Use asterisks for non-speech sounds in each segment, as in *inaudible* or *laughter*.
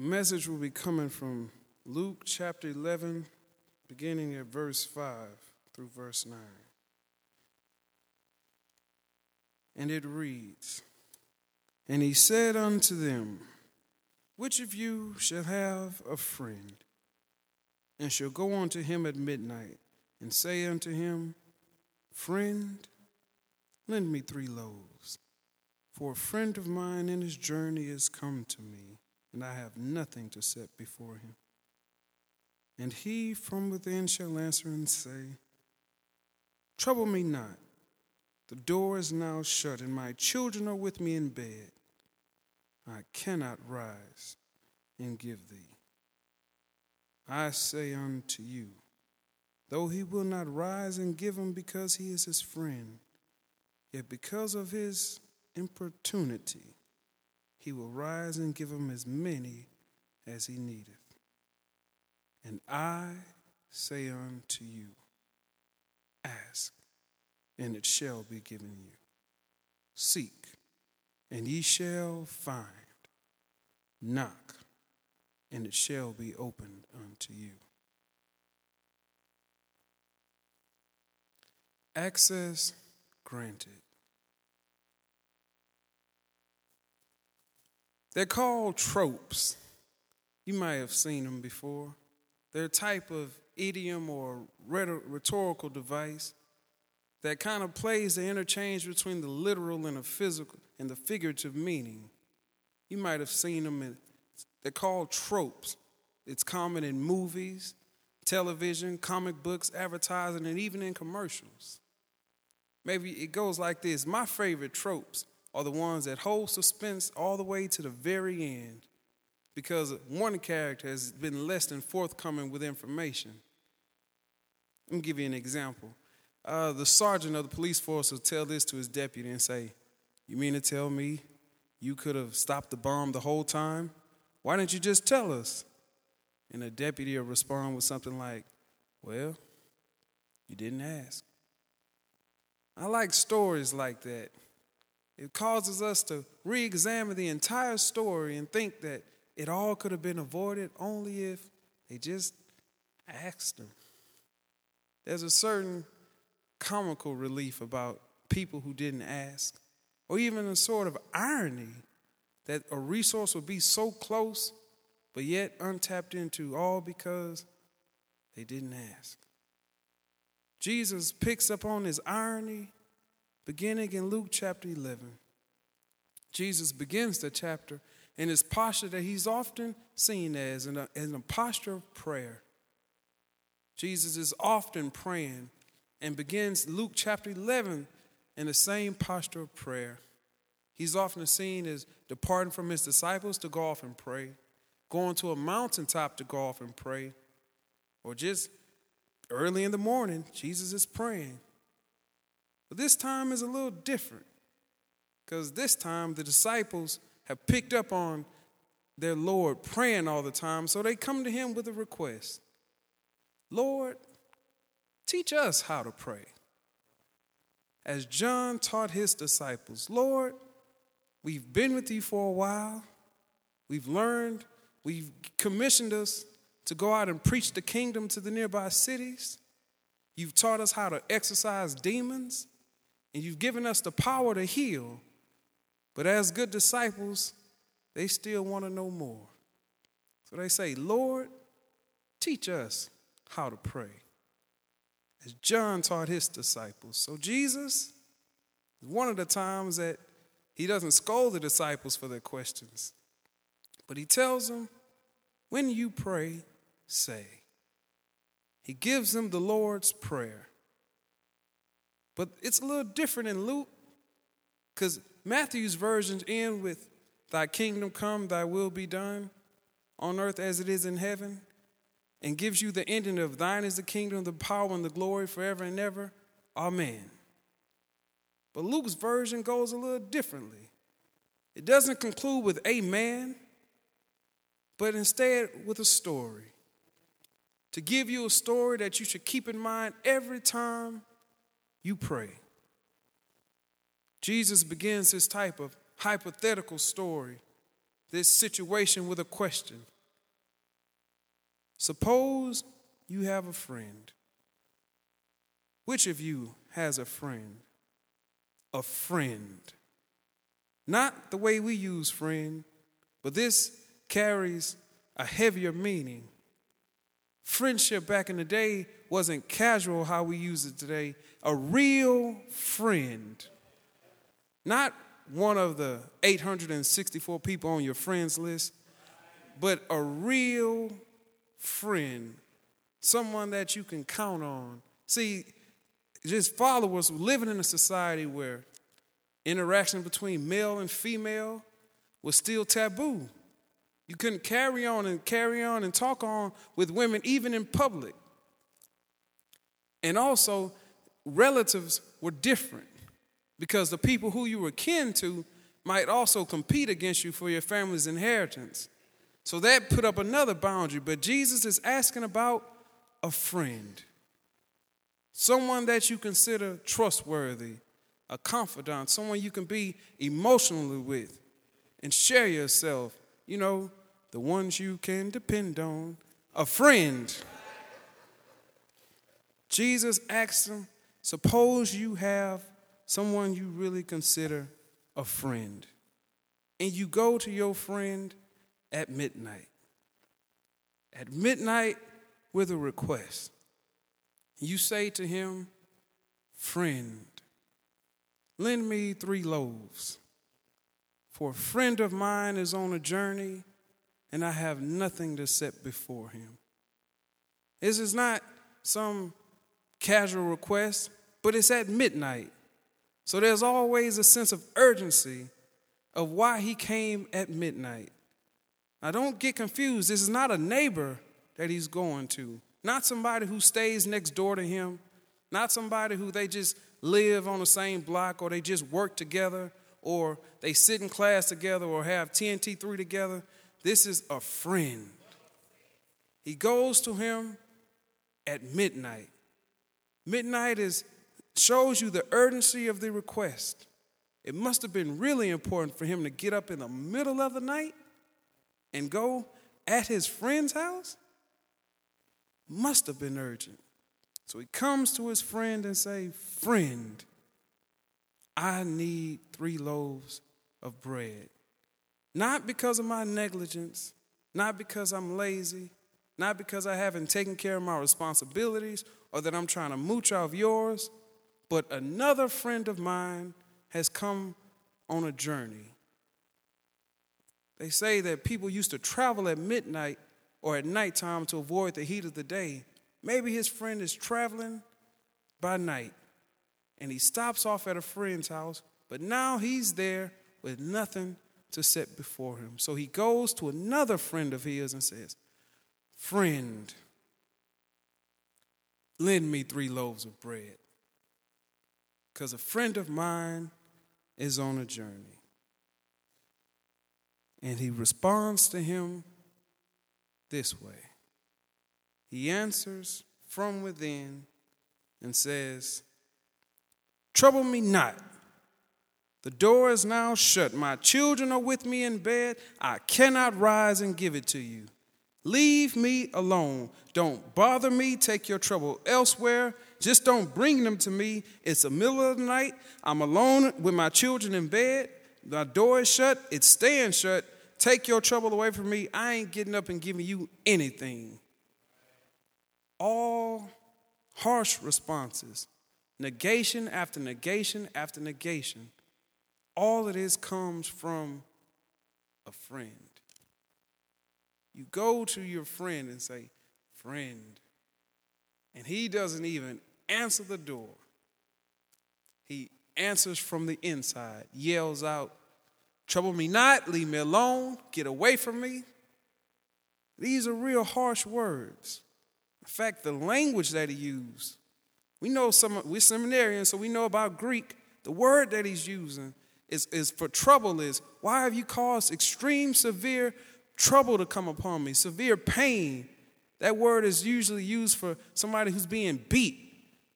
message will be coming from Luke chapter 11, beginning at verse 5 through verse 9. And it reads And he said unto them, Which of you shall have a friend, and shall go unto him at midnight, and say unto him, Friend, lend me three loaves, for a friend of mine in his journey is come to me, and I have nothing to set before him. And he from within shall answer and say, Trouble me not. The door is now shut, and my children are with me in bed. I cannot rise and give thee. I say unto you, though he will not rise and give him because he is his friend, yet because of his importunity, he will rise and give him as many as he needeth. And I say unto you, ask, and it shall be given you. Seek, and ye shall find. Knock, and it shall be opened unto you. Access granted. They're called tropes. You might have seen them before. They're a type of idiom or rhetorical device that kind of plays the interchange between the literal and the physical and the figurative meaning. You might have seen them in, they're called tropes. It's common in movies, television, comic books, advertising, and even in commercials. Maybe it goes like this My favorite tropes are the ones that hold suspense all the way to the very end because one character has been less than forthcoming with information. Let me give you an example. Uh, the sergeant of the police force will tell this to his deputy and say, You mean to tell me you could have stopped the bomb the whole time? Why didn't you just tell us? And the deputy will respond with something like, Well, you didn't ask. I like stories like that. It causes us to re examine the entire story and think that it all could have been avoided only if they just asked them. There's a certain comical relief about people who didn't ask, or even a sort of irony that a resource would be so close but yet untapped into, all because they didn't ask. Jesus picks up on his irony beginning in Luke chapter 11. Jesus begins the chapter in his posture that he's often seen as in a, in a posture of prayer. Jesus is often praying and begins Luke chapter 11 in the same posture of prayer. He's often seen as departing from his disciples to go off and pray, going to a mountaintop to go off and pray, or just early in the morning, Jesus is praying. But this time is a little different because this time the disciples have picked up on their Lord praying all the time, so they come to him with a request Lord, teach us how to pray. As John taught his disciples, Lord, we've been with you for a while, we've learned, we've commissioned us to go out and preach the kingdom to the nearby cities. You've taught us how to exorcise demons, and you've given us the power to heal. But as good disciples, they still want to know more. So they say, Lord, teach us how to pray. As John taught his disciples. So Jesus, one of the times that he doesn't scold the disciples for their questions, but he tells them, when you pray, say. He gives them the Lord's Prayer. But it's a little different in Luke because Matthew's versions end with, Thy kingdom come, thy will be done on earth as it is in heaven, and gives you the ending of, Thine is the kingdom, the power, and the glory forever and ever. Amen. But Luke's version goes a little differently. It doesn't conclude with Amen, but instead with a story. To give you a story that you should keep in mind every time you pray. Jesus begins this type of hypothetical story this situation with a question. Suppose you have a friend. Which of you has a friend? A friend. Not the way we use friend, but this carries a heavier meaning. Friendship back in the day wasn't casual how we use it today. A real friend. Not one of the 864 people on your friends list, but a real friend. Someone that you can count on. See, just followers living in a society where interaction between male and female was still taboo. You couldn't carry on and carry on and talk on with women, even in public. And also, relatives were different because the people who you were kin to might also compete against you for your family's inheritance. So that put up another boundary. But Jesus is asking about a friend, someone that you consider trustworthy, a confidant, someone you can be emotionally with and share yourself. You know, the ones you can depend on, a friend. Jesus asked him, Suppose you have someone you really consider a friend, and you go to your friend at midnight. At midnight, with a request. You say to him, Friend, lend me three loaves, for a friend of mine is on a journey and I have nothing to set before him. This is not some casual request, but it's at midnight. So there's always a sense of urgency of why he came at midnight. Now, don't get confused. This is not a neighbor that he's going to, not somebody who stays next door to him, not somebody who they just live on the same block or they just work together or they sit in class together or have TNT3 together. This is a friend. He goes to him at midnight. Midnight is shows you the urgency of the request. It must have been really important for him to get up in the middle of the night and go at his friend's house. Must have been urgent. So he comes to his friend and say, "Friend, I need 3 loaves of bread." Not because of my negligence, not because I'm lazy, not because I haven't taken care of my responsibilities or that I'm trying to mooch off yours, but another friend of mine has come on a journey. They say that people used to travel at midnight or at nighttime to avoid the heat of the day. Maybe his friend is traveling by night and he stops off at a friend's house, but now he's there with nothing to set before him. So he goes to another friend of his and says, Friend, lend me three loaves of bread. Because a friend of mine is on a journey. And he responds to him this way He answers from within and says, Trouble me not the door is now shut. My children are with me in bed. I cannot rise and give it to you. Leave me alone. Don't bother me. Take your trouble elsewhere. Just don't bring them to me. It's the middle of the night. I'm alone with my children in bed. My door is shut. It's staying shut. Take your trouble away from me. I ain't getting up and giving you anything. All harsh responses, negation after negation after negation all of this comes from a friend. You go to your friend and say, Friend, and he doesn't even answer the door. He answers from the inside, yells out, Trouble me not, leave me alone, get away from me. These are real harsh words. In fact, the language that he used, we know some, we're seminarians, so we know about Greek. The word that he's using is, is for trouble is why have you caused extreme severe trouble to come upon me severe pain that word is usually used for somebody who's being beat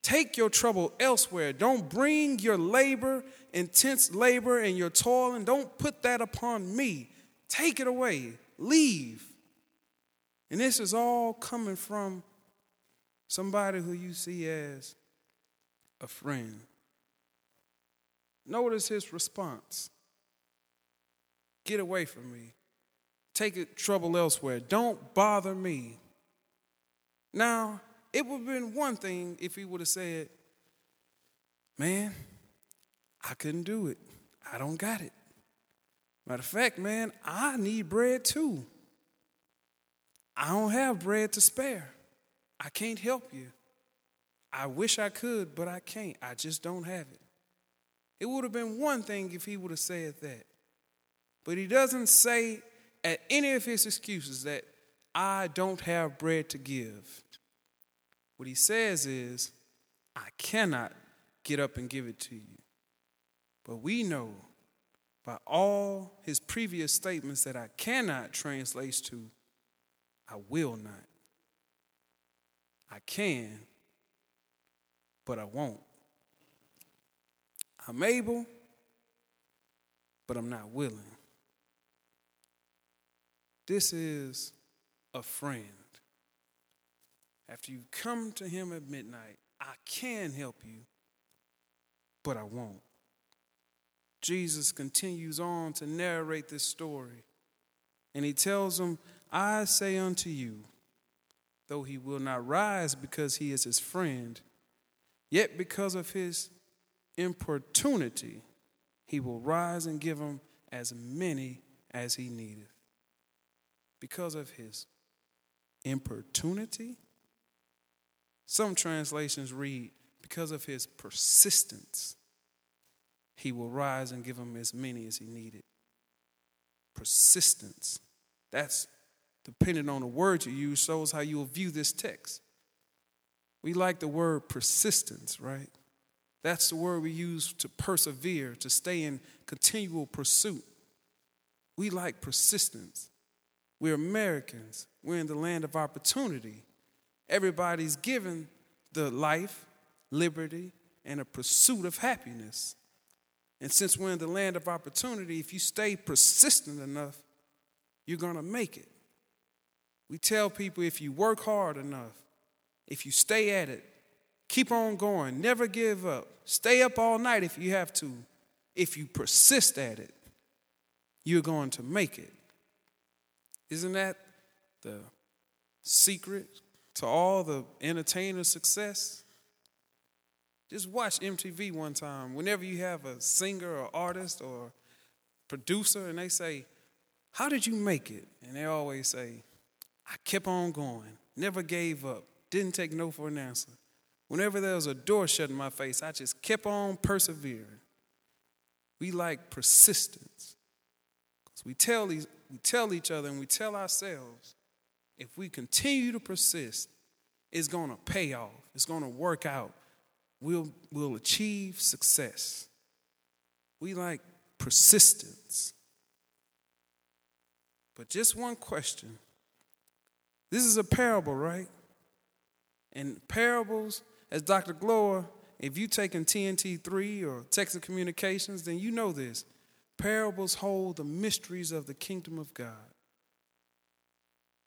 take your trouble elsewhere don't bring your labor intense labor and your toil and don't put that upon me Take it away. Leave. And this is all coming from somebody who you see as a friend. Notice his response Get away from me. Take it trouble elsewhere. Don't bother me. Now, it would have been one thing if he would have said, Man, I couldn't do it. I don't got it. Matter of fact, man, I need bread too. I don't have bread to spare. I can't help you. I wish I could, but I can't. I just don't have it. It would have been one thing if he would have said that. But he doesn't say at any of his excuses that I don't have bread to give. What he says is, I cannot get up and give it to you. But we know by all his previous statements that I cannot translate to, I will not. I can, but I won't. I'm able, but I'm not willing. This is a friend. After you come to him at midnight, I can help you, but I won't. Jesus continues on to narrate this story, and he tells them, I say unto you, though he will not rise because he is his friend, yet because of his importunity, he will rise and give him as many as he needeth. Because of his importunity, some translations read, because of his persistence, he will rise and give him as many as he needed. Persistence. That's depending on the word you use, shows how you will view this text. We like the word persistence, right? That's the word we use to persevere, to stay in continual pursuit. We like persistence. We're Americans. We're in the land of opportunity. Everybody's given the life, liberty, and a pursuit of happiness. And since we're in the land of opportunity, if you stay persistent enough, you're going to make it. We tell people if you work hard enough, if you stay at it, keep on going, never give up, stay up all night if you have to, if you persist at it, you're going to make it. Isn't that the secret to all the entertainer success? Just watch MTV one time. Whenever you have a singer or artist or producer and they say, How did you make it? And they always say, I kept on going, never gave up, didn't take no for an answer. Whenever there was a door shut in my face, I just kept on persevering. We like persistence. Because we tell, these, we tell each other and we tell ourselves if we continue to persist, it's going to pay off, it's going to work out. We'll, we'll achieve success. We like persistence. But just one question this is a parable, right? And parables, as Dr. Glower, if you taken TNT3 or Texas Communications, then you know this. Parables hold the mysteries of the kingdom of God.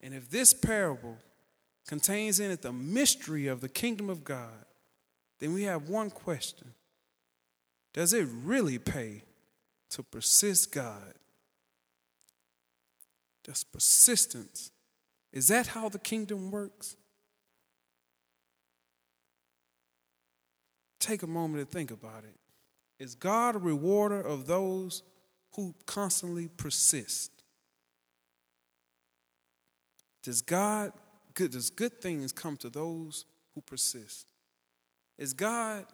And if this parable contains in it the mystery of the kingdom of God, then we have one question Does it really pay to persist God? Does persistence is that how the kingdom works? Take a moment to think about it. Is God a rewarder of those who constantly persist? Does God good does good things come to those who persist? Is God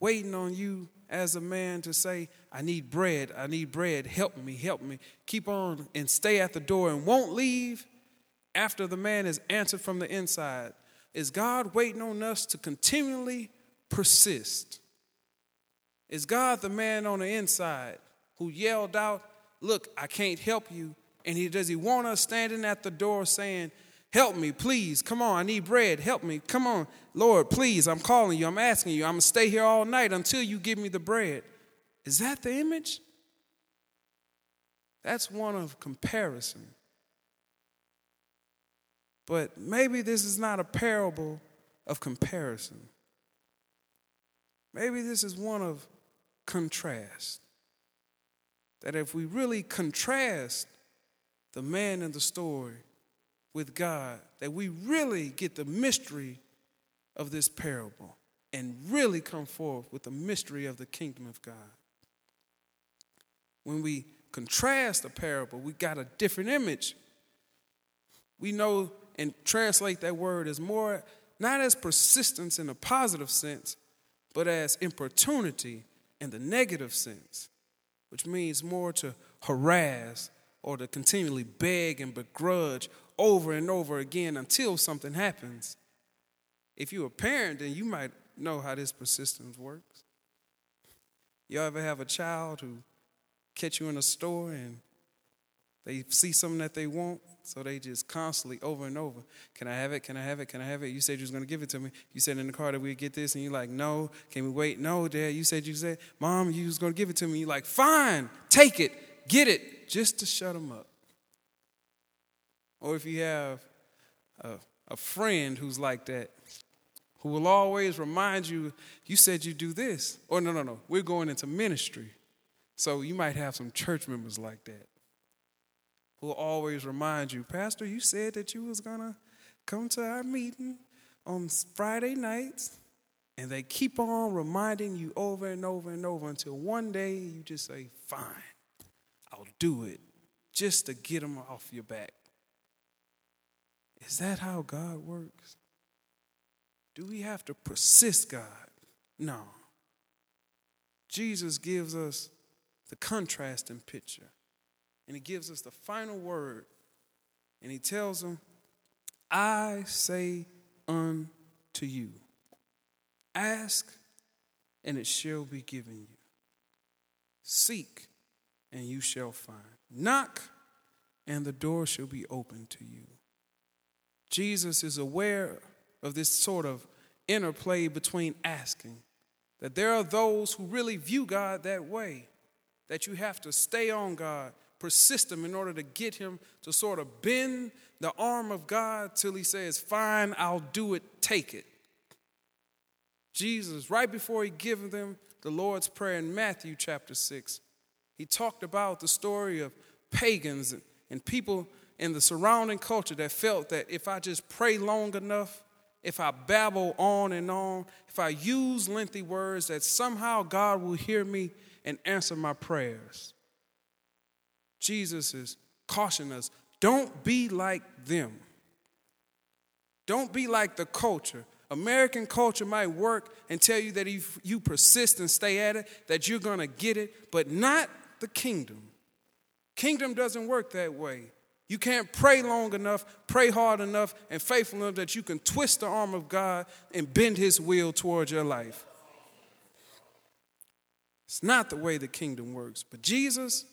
waiting on you as a man to say, I need bread, I need bread, help me, help me. Keep on and stay at the door and won't leave after the man is answered from the inside? Is God waiting on us to continually persist? Is God the man on the inside who yelled out, Look, I can't help you? And he, does he want us standing at the door saying, Help me, please. Come on, I need bread. Help me. Come on, Lord, please. I'm calling you. I'm asking you. I'm going to stay here all night until you give me the bread. Is that the image? That's one of comparison. But maybe this is not a parable of comparison. Maybe this is one of contrast. That if we really contrast the man in the story with God, that we really get the mystery of this parable and really come forth with the mystery of the kingdom of God. When we contrast a parable, we got a different image. We know and translate that word as more, not as persistence in a positive sense, but as importunity in the negative sense, which means more to harass or to continually beg and begrudge over and over again until something happens. If you're a parent, then you might know how this persistence works. You ever have a child who catch you in a store and they see something that they want, so they just constantly over and over. Can I have it? Can I have it? Can I have it? You said you was gonna give it to me. You said in the car that we'd get this, and you're like, no. Can we wait? No, Dad. You said you said, Mom, you was gonna give it to me. You're like, fine, take it, get it, just to shut them up. Or if you have a, a friend who's like that, who will always remind you, you said you do this. Or no, no, no, we're going into ministry. So you might have some church members like that who will always remind you, Pastor, you said that you was gonna come to our meeting on Friday nights. And they keep on reminding you over and over and over until one day you just say, Fine, I'll do it just to get them off your back. Is that how God works? Do we have to persist God? No. Jesus gives us the contrasting picture and he gives us the final word. And he tells them, I say unto you, ask and it shall be given you. Seek and you shall find. Knock and the door shall be opened to you. Jesus is aware of this sort of interplay between asking, that there are those who really view God that way, that you have to stay on God persist him in order to get him to sort of bend the arm of God till he says, Fine, I'll do it, take it. Jesus, right before he gave them the Lord's Prayer in Matthew chapter 6, he talked about the story of pagans and people in the surrounding culture that felt that if I just pray long enough, if I babble on and on, if I use lengthy words, that somehow God will hear me and answer my prayers. Jesus is cautioning us don't be like them. Don't be like the culture. American culture might work and tell you that if you persist and stay at it, that you're going to get it, but not the kingdom. Kingdom doesn't work that way. You can't pray long enough, pray hard enough, and faithful enough that you can twist the arm of God and bend his will towards your life. It's not the way the kingdom works. But Jesus,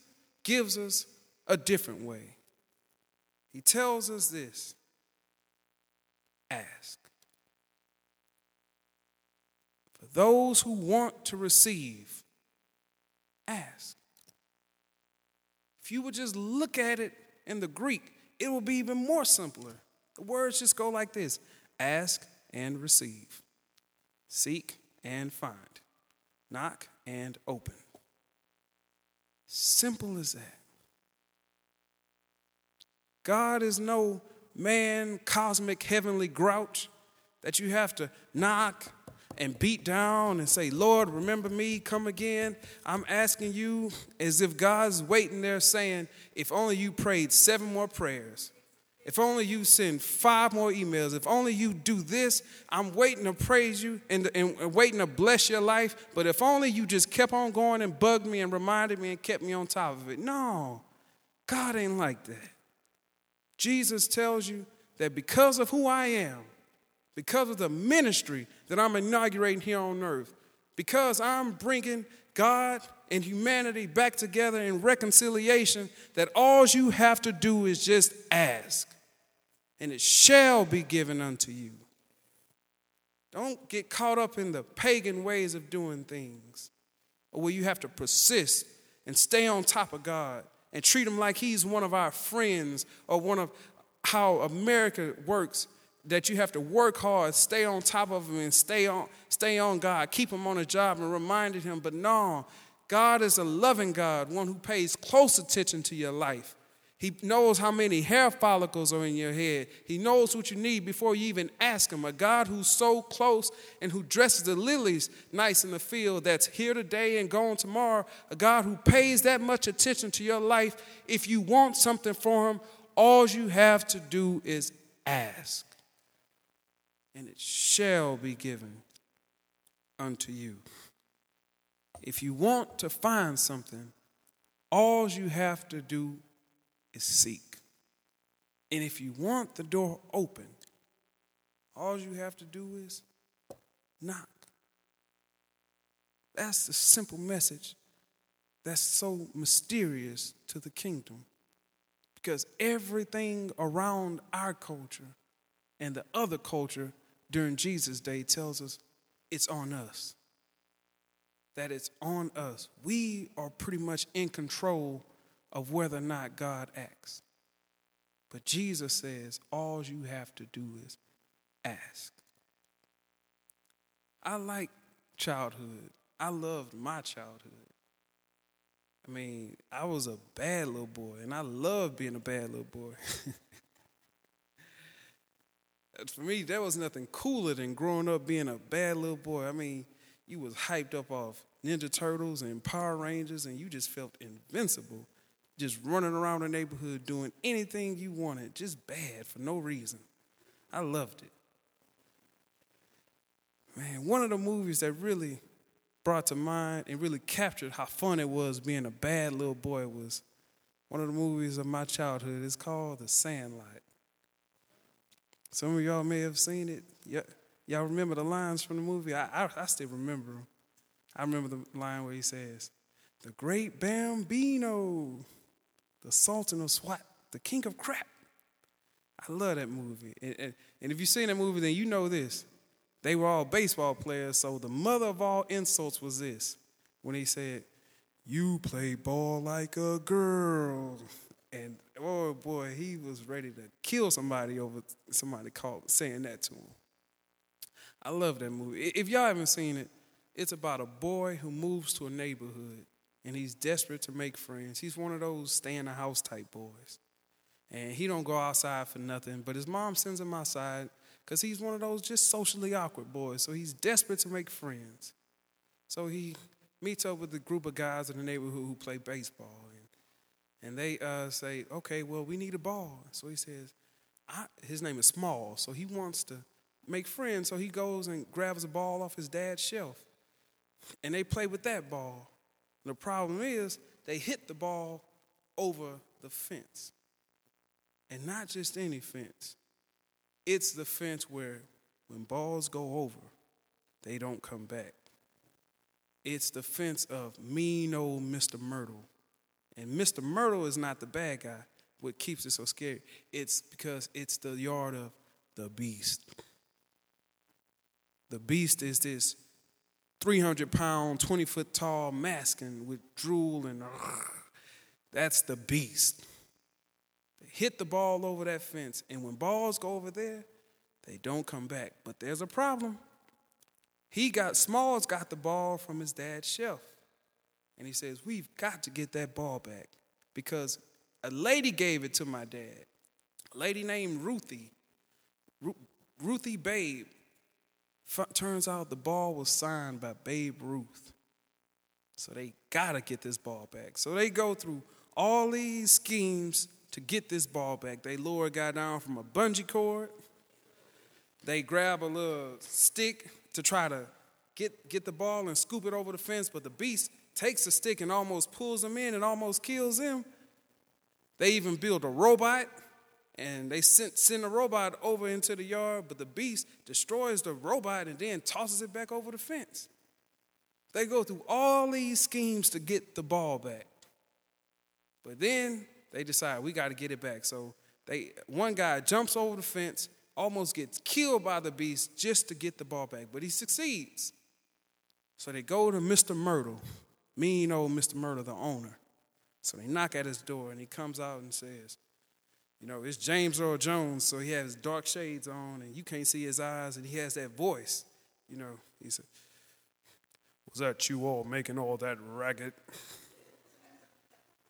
gives us a different way. He tells us this ask. For those who want to receive, ask. If you would just look at it in the Greek, it will be even more simpler. The words just go like this ask and receive, seek and find, knock and open. Simple as that. God is no man, cosmic, heavenly grouch that you have to knock and beat down and say, Lord, remember me, come again. I'm asking you as if God's waiting there saying, if only you prayed seven more prayers, if only you send five more emails, if only you do this, I'm waiting to praise you and, and, waiting to bless your life. But if only you just kept on going and bugged me and reminded me and kept me on top of it. No, God ain't like that. Jesus tells you that because of who I am, because of the ministry that I'm inaugurating here on earth, because I'm bringing God and humanity back together in reconciliation, that all you have to do is just ask and it shall be given unto you. Don't get caught up in the pagan ways of doing things, or where you have to persist and stay on top of God and treat him like he's one of our friends or one of how America works that you have to work hard, stay on top of him and stay on stay on God, keep him on a job and reminded him but no, God is a loving God, one who pays close attention to your life. He knows how many hair follicles are in your head. He knows what you need before you even ask Him. A God who's so close and who dresses the lilies nice in the field that's here today and gone tomorrow. A God who pays that much attention to your life. If you want something from Him, all you have to do is ask, and it shall be given unto you. If you want to find something, all you have to do is seek. And if you want the door open, all you have to do is knock. That's the simple message that's so mysterious to the kingdom. Because everything around our culture and the other culture during Jesus' day tells us it's on us. That it's on us. We are pretty much in control of whether or not God acts. But Jesus says all you have to do is ask. I like childhood. I loved my childhood. I mean, I was a bad little boy, and I loved being a bad little boy. *laughs* For me, there was nothing cooler than growing up being a bad little boy. I mean, you was hyped up off Ninja Turtles and Power Rangers, and you just felt invincible just running around the neighborhood doing anything you wanted, just bad for no reason. I loved it. Man, one of the movies that really brought to mind and really captured how fun it was being a bad little boy was one of the movies of my childhood. It's called The Sandlot. Some of y'all may have seen it. Y'all remember the lines from the movie? I, I, I still remember them. I remember the line where he says, The great Bambino the Sultan of SWAT, the king of crap. I love that movie. And, and, and, if you've seen that movie, then you know this. They were all baseball players, so the mother of all insults was this when he said, You play ball like a girl. And oh boy, he was ready to kill somebody over somebody called saying that to him. I love that movie. If y'all haven't seen it, it's about a boy who moves to a neighborhood and he's desperate to make friends. He's one of those stay in the house type boys. And he don't go outside for nothing, but his mom sends him outside because he's one of those just socially awkward boys. So he's desperate to make friends. So he meets up with a group of guys in the neighborhood who play baseball. And, they uh, say, okay, well, we need a ball. So he says, his name is Small. So he wants to make friends. So he goes and grabs a ball off his dad's shelf. And they play with that ball. The problem is they hit the ball over the fence. And not just any fence. It's the fence where when balls go over, they don't come back. It's the fence of mean old Mr. Mertle. And Mr. Mertle is not the bad guy, what keeps it so scary. It's because it's the yard of the beast. The beast is this 300 pound, 20 foot tall mastiff with drool and that's the beast. They hit the ball over that fence, and when balls go over there, they don't come back. But there's a problem. He got, Smalls got the ball from his dad's shelf. And he says, We've got to get that ball back because a lady gave it to my dad. A lady named Ruthie. Ru- Ruthie Babe F- turns out the ball was signed by Babe Ruth. So they gotta get this ball back. So they go through all these schemes to get this ball back. They lure a guy down from a bungee cord. They grab a little stick to try to get, get the ball and scoop it over the fence, but the beast takes a stick and almost pulls him in and almost kills him. They even build a robot and they send, send the robot over into the yard, but the beast destroys the robot and then tosses it back over the fence. They go through all these schemes to get the ball back. But then they decide we got to get it back. So they one guy jumps over the fence, almost gets killed by the beast just to get the ball back, but he succeeds. So they go to Mr. Mertle, mean old Mr. Mertle, the owner. So they knock at his door, and he comes out and says, You know, it's James Earl Jones, so he has dark shades on, and you can't see his eyes, and he has that voice. You know, he said, Was that you all making all that racket?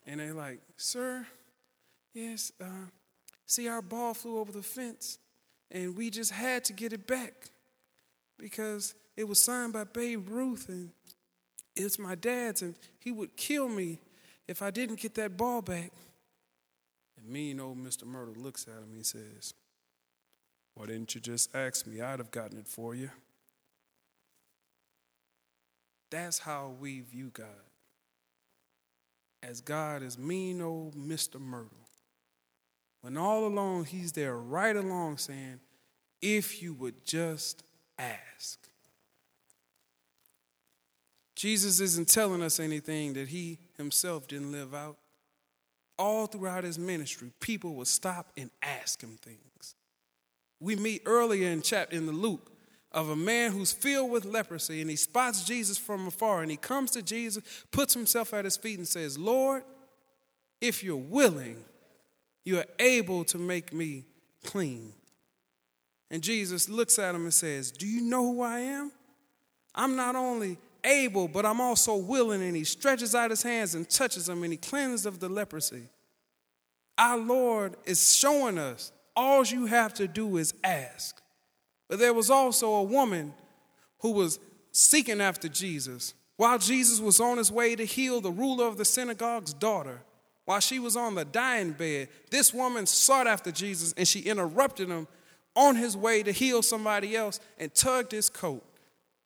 And they're like, Sir, yes, uh, see, our ball flew over the fence, and we just had to get it back because it was signed by Babe Ruth, and it's my dad's, and he would kill me if I didn't get that ball back. And mean old Mr. Mertle looks at him and says, Why didn't you just ask me? I'd have gotten it for you. That's how we view God. As God is mean old Mr. Mertle. When all along he's there right along saying, if you would just ask. Jesus isn't telling us anything that he himself didn't live out. All throughout his ministry, people would stop and ask him things. We meet earlier in chapter in the Luke of a man who's filled with leprosy and he spots Jesus from afar and he comes to Jesus, puts himself at his feet and says, "Lord, if you're willing, you are able to make me clean." And Jesus looks at him and says, "Do you know who I am? I'm not only able, but I'm also willing. And he stretches out his hands and touches him, and he cleanses of the leprosy. Our Lord is showing us all you have to do is ask. But there was also a woman who was seeking after Jesus. While Jesus was on his way to heal the ruler of the synagogue's daughter, while she was on the dying bed, this woman sought after Jesus and she interrupted him on his way to heal somebody else and tugged his coat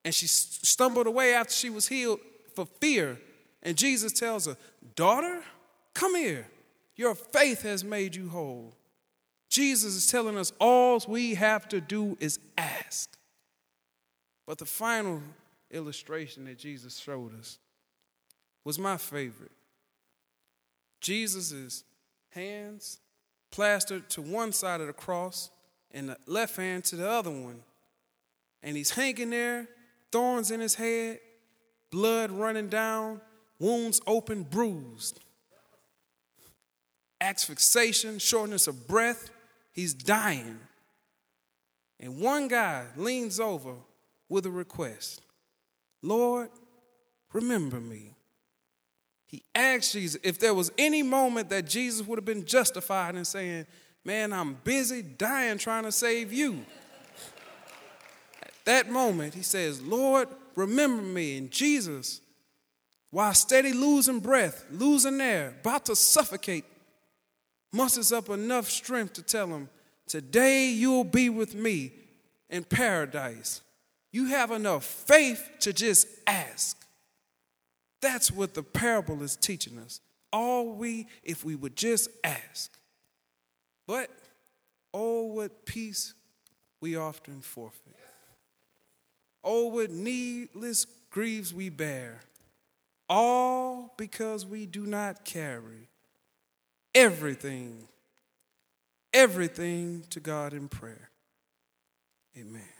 and she stumbled away after she was healed for fear. And Jesus tells her, Daughter, come here. Your faith has made you whole. Jesus is telling us all we have to do is ask. But the final illustration that Jesus showed us was my favorite. Jesus' hands plastered to one side of the cross and the left hand to the other one. And he's hanging there thorns in his head, blood running down, wounds open, bruised. Asphyxiation, shortness of breath, he's dying. And one guy leans over with a request Lord, remember me. He asked Jesus if there was any moment that Jesus would have been justified in saying, Man, I'm busy dying trying to save you that moment, he says, Lord, remember me. And Jesus, while steady losing breath, losing air, about to suffocate, musters up enough strength to tell him, Today you'll be with me in paradise. You have enough faith to just ask. That's what the parable is teaching us. All we, if we would just ask. But, oh, what peace we often forfeit. Oh, what needless griefs we bear, all because we do not carry everything, everything to God in prayer. Amen.